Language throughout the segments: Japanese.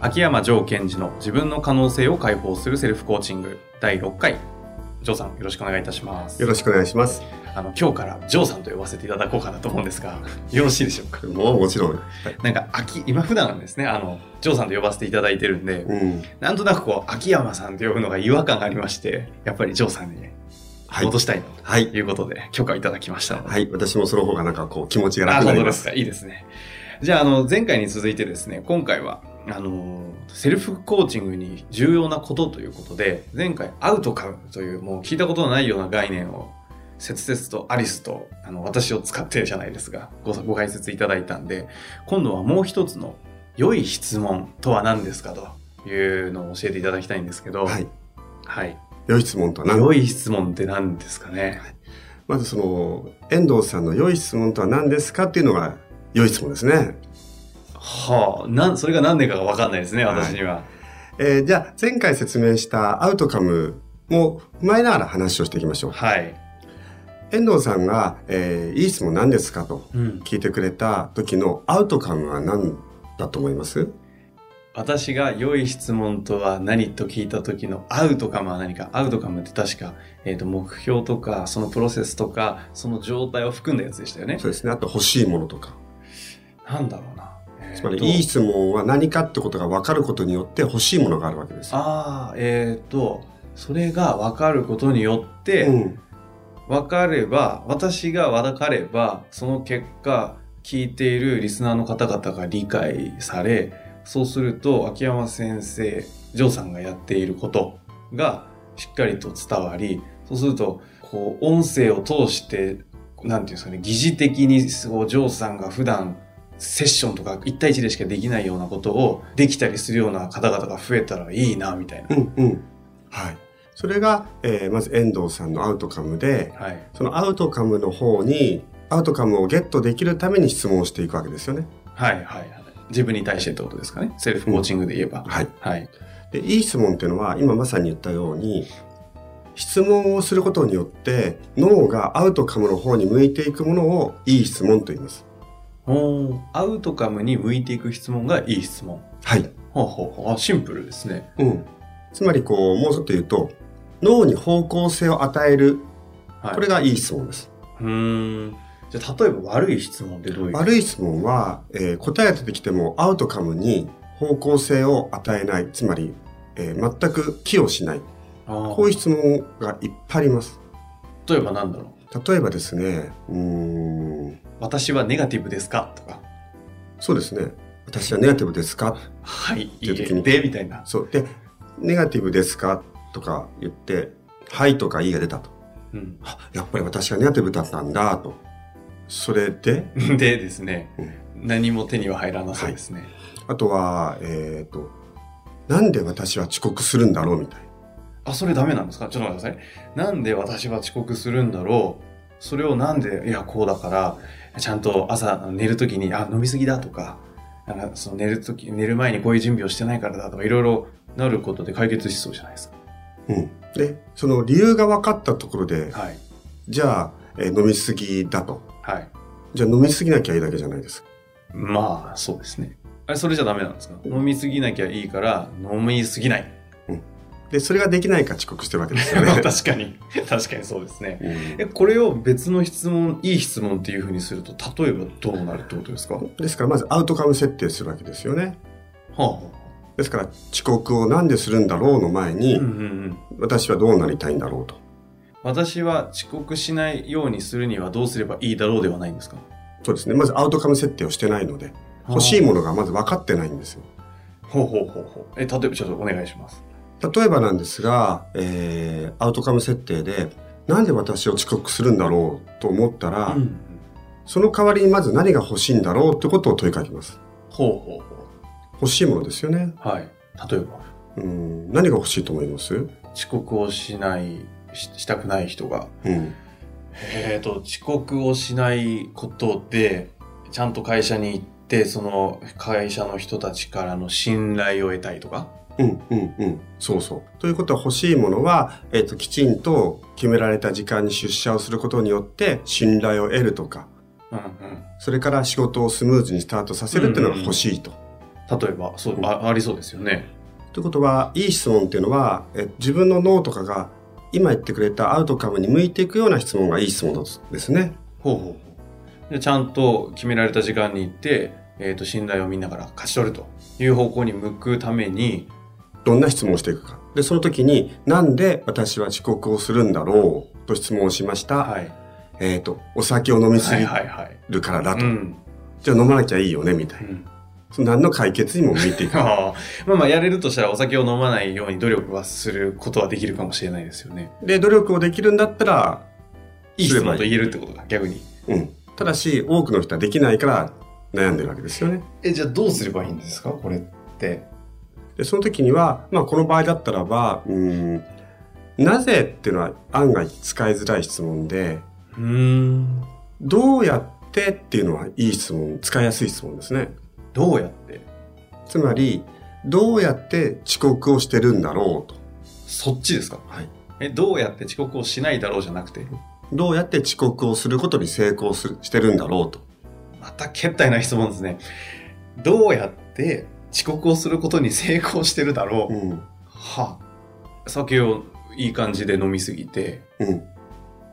秋山城賢治の自分の可能性を解放するセルフコーチング第6回城さんよろしくお願いいたしますよろしくお願いします。あの今日から城さんと呼ばせていただこうかなと思うんですが よろしいでしょうか？もうもちろん。はいなんか秋今普段ですねあの城さんと呼ばせていただいてるんでうん。なんとなくこう秋山さんと呼ぶのが違和感がありましてやっぱり城さんにねはい。戻したいはいと。いうことで許可をいただきましたはい。私もその方がなんかこう気持ちがあ、楽になります。本当ですか？いいですね。じゃあ、あの、前回に続いてですね、今回は、あの、セルフコーチングに重要なことということで、前回、アウトカムという、もう聞いたことのないような概念を、切々とアリスと、あの、私を使ってじゃないですが、ごご解説いただいたんで、今度はもう一つの、良い質問とは何ですかというのを教えていただきたいんですけど、はい。はい。良い質問とは何？良い質問って何ですかね？まずその、遠藤さんの良い質問とは何ですかっていうのが良い質問ですね。はあ、なん、それが何年かがわかんないですね、はい私には。えーじゃあ前回説明したアウトカムも踏まえながら話をしていきましょう。はい。遠藤さんが、えーいい質問何ですかとうん。聞いてくれた時のアウトカムは何だと思います？私が良い質問とは何と聞いた時のアウトカムは何かアウトカムって確か、えっ、と、目標とか、そのプロセスとか、その状態を含んだやつでしたよね。そうですね。あと欲しいものとか。なんだろうつまりといい質問は何かってことが分かることによって欲しいものがあるわけですよ。ああ、えっ、と、それが分かることによって、うん。分かれば、私が分かれば、その結果、聞いているリスナーの方々が理解され、そうすると、秋山先生、ジョーさんがやっていることがしっかりと伝わり、そうすると、こう、音声を通して、なんていうんですかね、疑似的に、そう、ジョーさんが普段、セッションとか1対1でしかできないようなことをできたりするような方々が増えたらいいな、みたいな。うんうん。はい。それが、えーまず遠藤さんのアウトカムで、はい。そのアウトカムの方に、アウトカムをゲットできるために質問をしていくわけですよね。はい、はい、はい。自分に対してってことですかね。セルフコーチングで言えば。はい。はい。で、いい質問っていうのは、今まさに言ったように、質問をすることによって、脳がアウトカムの方に向いていくものをいい質問と言います。おーアウトカムに向いていく質問がいい質問。はい。ほうほうほう。あ、シンプルですね。うん。つまり、こう、もうちょっと言うと、脳に方向性を与える。はい。これがいい質問です。うーん。じゃあ、例えば悪い質問ってどういう？悪い質問は、えー答えが出てきてもアウトカムに方向性を与えない。つまり、えー全く寄与しない。こういう質問がいっぱいあります。例えばなんだろう？例えばですね、うーん、私はネガティブですか？とか。そうですね。私はネガティブですか？はい。いいっていう時にで、みたいな。そう。で、ネガティブですか？とか言って、はいとかいいが出たと。うん。あやっぱり私はネガティブだったんだと。それで、でですね、何も手には入らなそうですね。あとは、えっ、と、なんで私は遅刻するんだろうみたいな。あ、それダメなんですか？ちょっと待ってください。なんで私は遅刻するんだろう？それをなんで、いや、こうだから、ちゃんと朝寝るときに、あ、飲みすぎだとか、なんかその寝るとき、寝る前にこういう準備をしてないからだとか、いろいろなることで解決しそうじゃないですか。うん。で、その理由が分かったところで、はい。じゃあ、えー飲みすぎだと。はい。じゃあ飲みすぎなきゃいいだけじゃないですか。まあ、そうですね。あれ、それじゃダメなんですか？飲みすぎなきゃいいから、飲みすぎない。で、それができないから遅刻してるわけですよね。確かに。確かにそうですね。うんえ、これを別の質問、いい質問っていうふうにすると、例えばどうなるってことですか？はですから、まずアウトカム設定するわけですよね。あ、はですから、遅刻をなんでするんだろうの前に、うんうんうん。私はどうなりたいんだろうと。私は遅刻しないようにするにはどうすればいいだろうではないんですか？そうですね。まずアウトカム設定をしてないので、欲しいものがまず分かってないんですよ。ほうほうほうほう。え、例えばちょっとお願いします。例えばなんですが、えー、アウトカム設定で、なんで私を遅刻するんだろうと思ったら、うん。その代わりにまず何が欲しいんだろうってことを問いかけます。ほうほうほ欲しいものですよね。う。はい。例えば、うん、何が欲しいと思います？遅刻をしない、ししたくない人が、うん。えっ、と、遅刻をしないことで、ちゃんと会社に行って、その会社の人たちからの信頼を得たいとか？うん、うん、うん。そうそう。ということは欲しいものは、えっ、と、きちんと決められた時間に出社をすることによって信頼を得るとか、うんうん。それから仕事をスムーズにスタートさせるっていうのが欲しいと。例えば、そう、あありそうですよね。ということは、いい質問っていうのは、え自分の脳とかが今言ってくれたアウトカムに向いていくような質問がいい質問ですね。ほうほうほう。で、ちゃんと決められた時間に行って、えっ、と、信頼をみんなから勝ち取るという方向に向くために、どんな質問をしていくか。で、その時に、なんで私は遅刻をするんだろうと質問をしました。はい。えっ、と、お酒を飲みすはいぎはいはい。るからだと。うん。じゃあ飲まなきゃいいよね、みたいうな。んその何の解決にも向いていく。まあまあ、やれるとしたらお酒を飲まないように努力はすることはできるかもしれないですよね。で、努力をできるんだったら、いい質問と言えるってことか、逆に。うん。ただし、多くの人はできないから悩んでるわけですよね。え、じゃあどうすればいいんですか？これって。で、その時には、まあ、この場合だったらば、うん、なぜっていうのは案外使いづらい質問で、うーん。どうやってっていうのはいい質問、使いやすい質問ですね。どうやってつまり、どうやって遅刻をしてるんだろうと。そっちですかはい。え、どうやって遅刻をしないだろうじゃなくて、どうやって遅刻をすることに成功するしてるんだろうと。またけったいな質問ですね。どうやって遅刻をすることに成功してるだろう、うん。はあ、酒をいい感じで飲みすぎて、うん。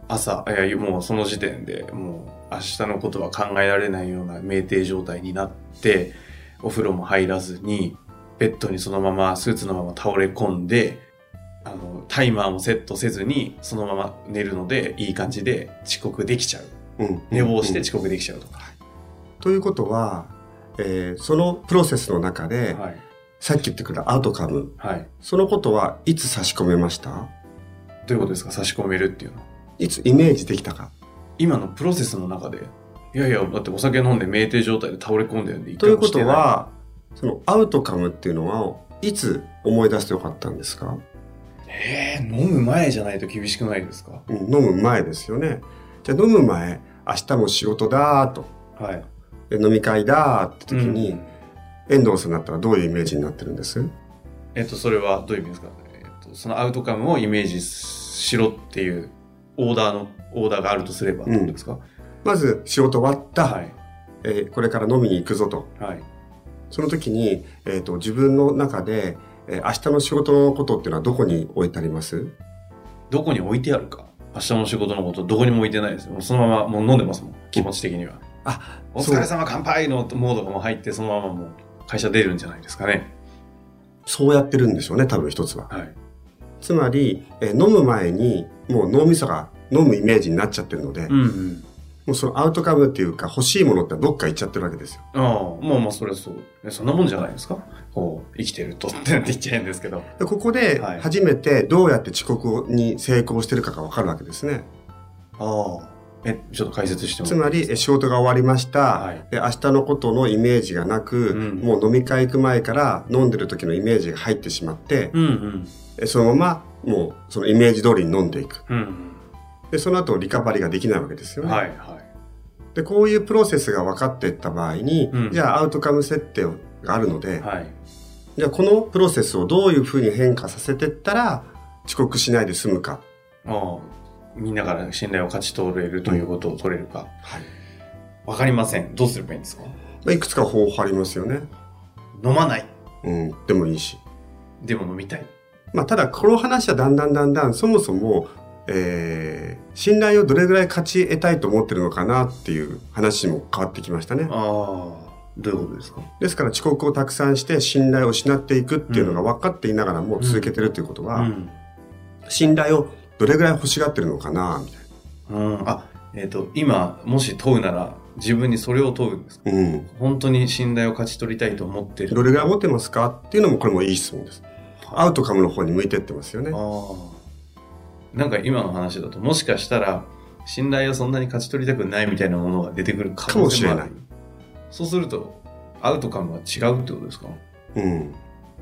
朝、いや、もうその時点でもう明日のことは考えられないような酩酊状態になって、お風呂も入らずに、ベッドにそのまま、スーツのまま倒れ込んで、あの、タイマーもセットせずに、そのまま寝るので、いい感じで遅刻できちゃう。うん。寝坊してうん遅刻できちゃうとか。ということは、えーそのプロセスの中で、はい。さっき言ってくれたアウトカム、はい。そのことはいつ差し込めました？どういうことですか？差し込めるっていうのは。いつイメージできたか？今のプロセスの中で、いやいや、だってお酒飲んで酩酊状態で倒れ込んでるんで、一ということは、そのアウトカムっていうのは、いつ思い出してよかったんですか、えー、飲む前じゃないと厳しくないですか？うん、飲む前ですよね。じゃあ飲む前、明日も仕事だーと、はい。で飲み会だーって時に、うん遠藤さんだったらどういうイメージになってるんです？えっと、それはどういう意味ですか、えっと、そのアウトカムをイメージしろっていうオーダーの、オーダーがあるとすればってことですか、まず仕事終わった、はい。えーこれから飲みに行くぞと。はい。その時に、えー、と自分の中で、えー明日の仕事のことっていうのはどこに置いてあります？どこに置いてあるか明日の仕事のことどこにも置いてないですそのままもう飲んでますもん。気持ち的には。あ、お疲れ様乾杯のモードがもう入ってそのままもう会社出るんじゃないですかね。そうやってるんでしょうね、多分一つは。はい。つまり、えー飲む前にもう脳みそが飲むイメージになっちゃってるので、うんうん。もうそのアウトカムっていうか欲しいものってどっか行っちゃってるわけですよ。ああ、もうまあそれはそう。えそんなもんじゃないですか？こう、生きてるとって言っちゃ変ですけど。でここではい初めてどうやって遅刻に成功してるかがわかるわけですね。ああ。え、ちょっと解説してもつまり、え仕事が終わりました。はいで明日のことのイメージがなく、うんもう飲み会行く前から飲んでる時のイメージが入ってしまって、うんうん。えそのままもうそのイメージ通りに飲んでいく。うんで、その後リカバリーができないわけですようん。ね。はいはい。で、こういうプロセスが分かっていった場合に、うんじゃあアウトカム設定があるので、はい。じゃあこのプロセスをどういうふうに変化させていったら遅刻しないで済むか。ああ。みんなから信頼を勝ち取れるということを取れるか。はい。わかりません。どうすればいいんですか？まあ、いくつか方法ありますよね。飲まない。うん、でもいいし。でも飲みたい。まあ、ただ、この話はだんだんだんだん、そもそも、えー、信頼をどれぐらい勝ち得たいと思ってるのかなっていう話にも変わってきましたね。ああ。どういうことですか？ですから遅刻をたくさんして信頼を失っていくっていうのが分かっていながらも続けてるっていうことは、うん。信頼をどれぐらい欲しがってるのかなみたいうん。あ、えっ、と、今、もし問うなら、自分にそれを問うんですかうん。本当に信頼を勝ち取りたいと思ってる。どれぐらい持ってますかっていうのもこれもいい質問です。アウトカムの方に向いてってますよね。ああ。なんか今の話だと、もしかしたら、信頼をそんなに勝ち取りたくないみたいなものが出てくる。かもしれそうすると、アウトカムは違うってことですか？うん。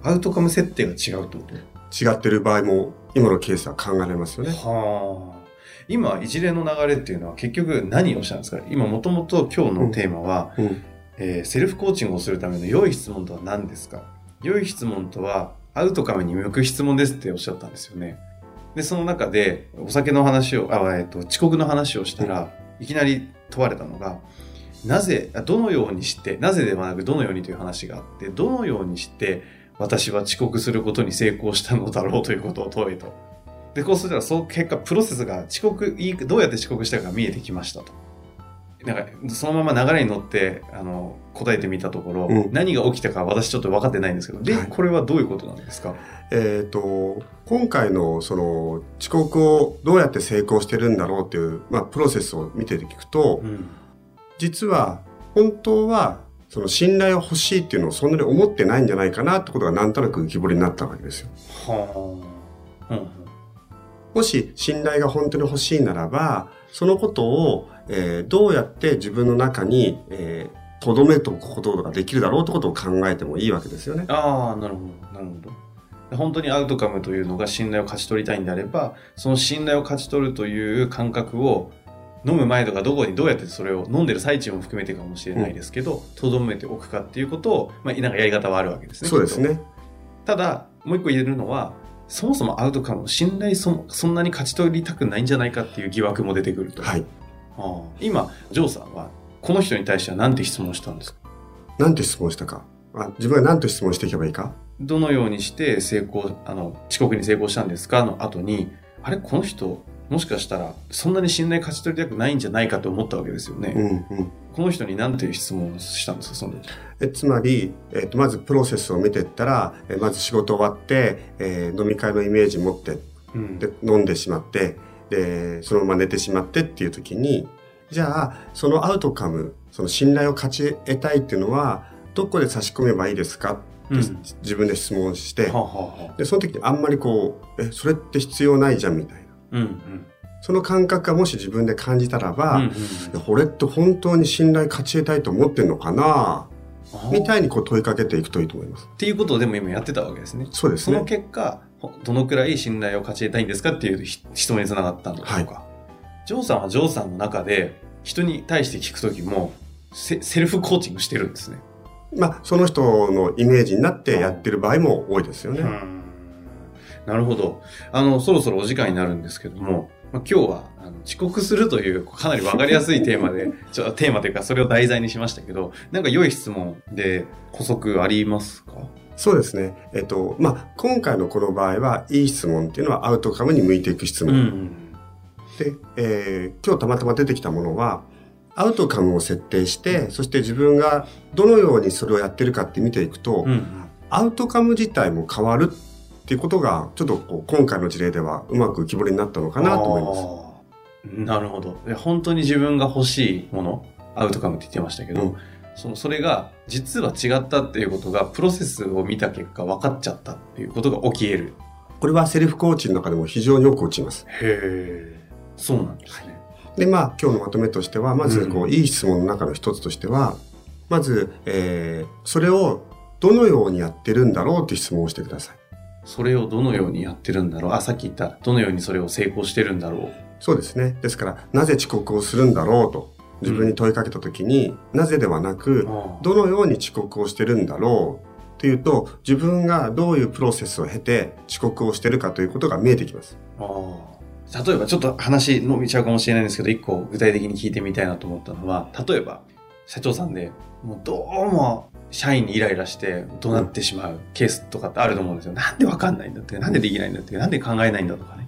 アウトカム設定が違うってこと？違ってる場合も今のケースは考えられますよね。はあ。今、一連の流れっていうのは結局何をしたんですか？今、もともと今日のテーマは、うん。えーセルフコーチングをするための良い質問とは何ですか？良い質問とは、アウトカムに向く質問ですっておっしゃったんですよね。で、その中で、お酒の話を、あ、えっと、遅刻の話をしたら、いきなり問われたのが、なぜ、あどのようにして、なぜではなくどのようにという話があって、どのようにして私は遅刻することに成功したのだろうということを問えと。で、こうすれば、その結果、プロセスが遅刻、どうやって遅刻したかが見えてきましたと。なんか、そのまま流れに乗って、あの、答えてみたところ、うん何が起きたか私ちょっと分かってないんですけど、で、はいこれはどういうことなんですか？えっ、と、今回のその遅刻をどうやって成功してるんだろうっていう、まあ、プロセスを見ていくと、ん。実は本当はその信頼を欲しいっていうのをそんなに思ってないんじゃないかなってことがなんとなく浮き彫りになったわけですよ。はあ。うん。もし信頼が本当に欲しいならば、そのことを、えーどうやって自分の中に、えー留めておくことができるだろうってことを考えてもいいわけですよね。ああ、なるほど、なるほど。本当にアウトカムというのが信頼を勝ち取りたいんであれば、その信頼を勝ち取るという感覚を飲む前とかどこにどうやってそれを飲んでる最中も含めてかもしれないですけど、とど、めておくかっていうことを、まあ、なんかやり方はあるわけですね。そうですね。と。ただ、もう一個言えるのは、そもそもアウトカムを信頼そそんなに勝ち取りたくないんじゃないかっていう疑惑も出てくると。はい。ああ今、ジョーさんは、この人に対しては何て質問したんですか？なんて質問したか？あ自分は何と質問していけばいいか？どのようにして成功、あの、遅刻に成功したんですか？の後に、あれこの人、もしかしたら、そんなに信頼勝ち取りたくないんじゃないかと思ったわけですよね。うんうん。この人に何ていう質問をしたんですか、その時。えつまり、えっとまずプロセスを見ていったら、えまず仕事終わって、えー飲み会のイメージ持ってうんで飲んでしまってでそのまま寝てしまってっていう時にじゃあそのアウトカムその信頼を勝ち得たいっていうのはどこで差し込めばいいですか？って、うん自分で質問してはあ、はでその時にあんまりこうえそれって必要ないじゃんみたいなうんうん。その感覚がもし自分で感じたらば、うんうんこれって本当に信頼勝ち得たいと思ってんのかなうんみたいにこう問いかけていくといいと思います。っていうことをでも今やってたわけですね。そのそうですね。結果、ほどのくらい信頼を勝ち得たいんですかっていうひ質問につながったのかとか。ジョーさんはジョーさんの中で人に対して聞くときもセセルフコーチングしてるんですね。まあ、その人のイメージになってやってる場合も多いですよね。うんなるほど。あの、そろそろお時間になるんですけども、まあ、今日はあの遅刻するというかなりわかりやすいテーマで、ちょテーマというかそれを題材にしましたけど、なんか良い質問で補足ありますか？そうですね。えっと、まあ、今回のこの場合は、いい質問っていうのはアウトカムに向いていく質問。ん。で、えー今日たまたま出てきたものは、アウトカムを設定して、そして自分がどのようにそれをやってるかって見ていくと、うん。アウトカム自体も変わるっていうことが、ちょっとこう今回の事例ではうまく浮き彫りになったのかなと思います。なるほど。で本当に自分が欲しいもの、アウトカムって言ってましたけど、うんそのそれが実は違ったっていうことがプロセスを見た結果分かっちゃったっていうことが起き得る。これはセルフコーチの中でも非常によく落ちます。へえ。そうなんですね。で、まあ、今日のまとめとしては、まず、こう、うんいい質問の中の一つとしては、まず、えーそれをどのようにやってるんだろうっていう質問をしてください。それをどのようにやってるんだろう？あ、さっき言った、どのようにそれを成功してるんだろう？そうですね。ですから、なぜ遅刻をするんだろうと、自分に問いかけたときに、なぜではなく、どのように遅刻をしてるんだろう？っていうと、自分がどういうプロセスを経て遅刻をしてるかということが見えてきます。例えばちょっと話伸びちゃうかもしれないんですけど、一個具体的に聞いてみたいなと思ったのは、例えば、社長さんで、もうどうも社員にイライラして怒鳴ってしまうケースとかってあると思うんですよ。なんでわかんないんだって、なんでできないんだって、なんで考えないんだとかね。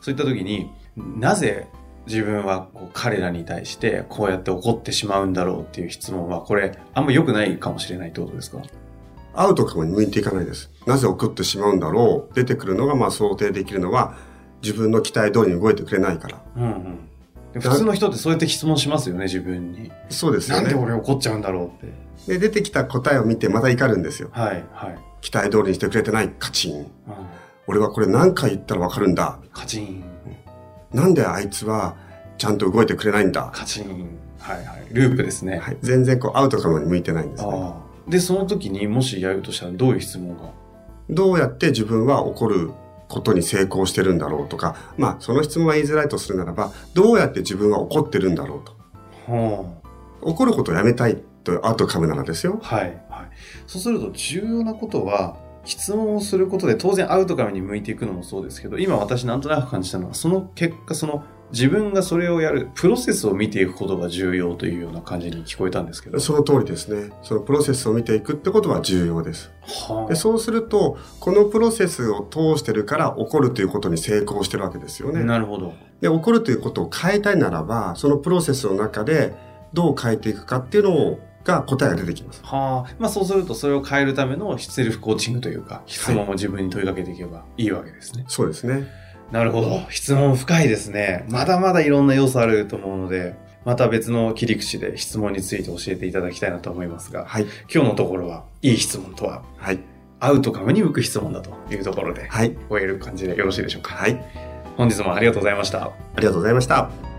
そういった時に、なぜ自分はこう彼らに対してこうやって怒ってしまうんだろうっていう質問は、これあんま良くないかもしれないってことですか？アウトカムに向いていかないです。なぜ送ってしまうんだろう？出てくるのが、まあ想定できるのは、自分の期待通りに動いてくれないから。うんうん。で普通の人ってそうやって質問しますよね、自分に。そうですよね。なんで俺怒っちゃうんだろうって。で、出てきた答えを見てまた怒るんですよ。はい、はい。期待通りにしてくれてない。カチン。うん俺はこれ何回言ったらわかるんだ。カチン、なんであいつはちゃんと動いてくれないんだ。カチン。はい、はい。ループですね。はい、全然こうアウトカムに向いてないんですね。ああ。で、その時にもしやるとしたらどういう質問が？どうやって自分は怒ることに成功してるんだろうとか、まあその質問は言いづらいとするならば、どうやって自分は怒ってるんだろうと。は怒ることをやめたいとアウトカムならですよ。あ、はい、はい。そうすると重要なことは、質問をすることで当然アウトカムに向いていくのもそうですけど、今私なんとなく感じたのは、その結果、その自分がそれをやるプロセスを見ていくことが重要というような感じに聞こえたんですけど。その通りですね。そのプロセスを見ていくってことは重要です。はでそうすると、このプロセスを通してるから怒るということに成功してるわけですよあ、ね。なるほど。で、怒るということを変えたいならば、そのプロセスの中でどう変えていくかっていうのが答えが出てきます。はあ。まあそうするとそれを変えるためのセルフコーチングというか、質問を自分に問いかけていけばいいわけですね。そうですね。なるほど。質問深いですね。まだまだいろんな要素あると思うので、また別の切り口で質問について教えていただきたいなと思いますが、はい。今日のところは、いい質問とは、はい。アウトカムに向く質問だというところで、はい。終える感じでよろしいでしょうか？はい。本日もありがとうございました。ありがとうございました。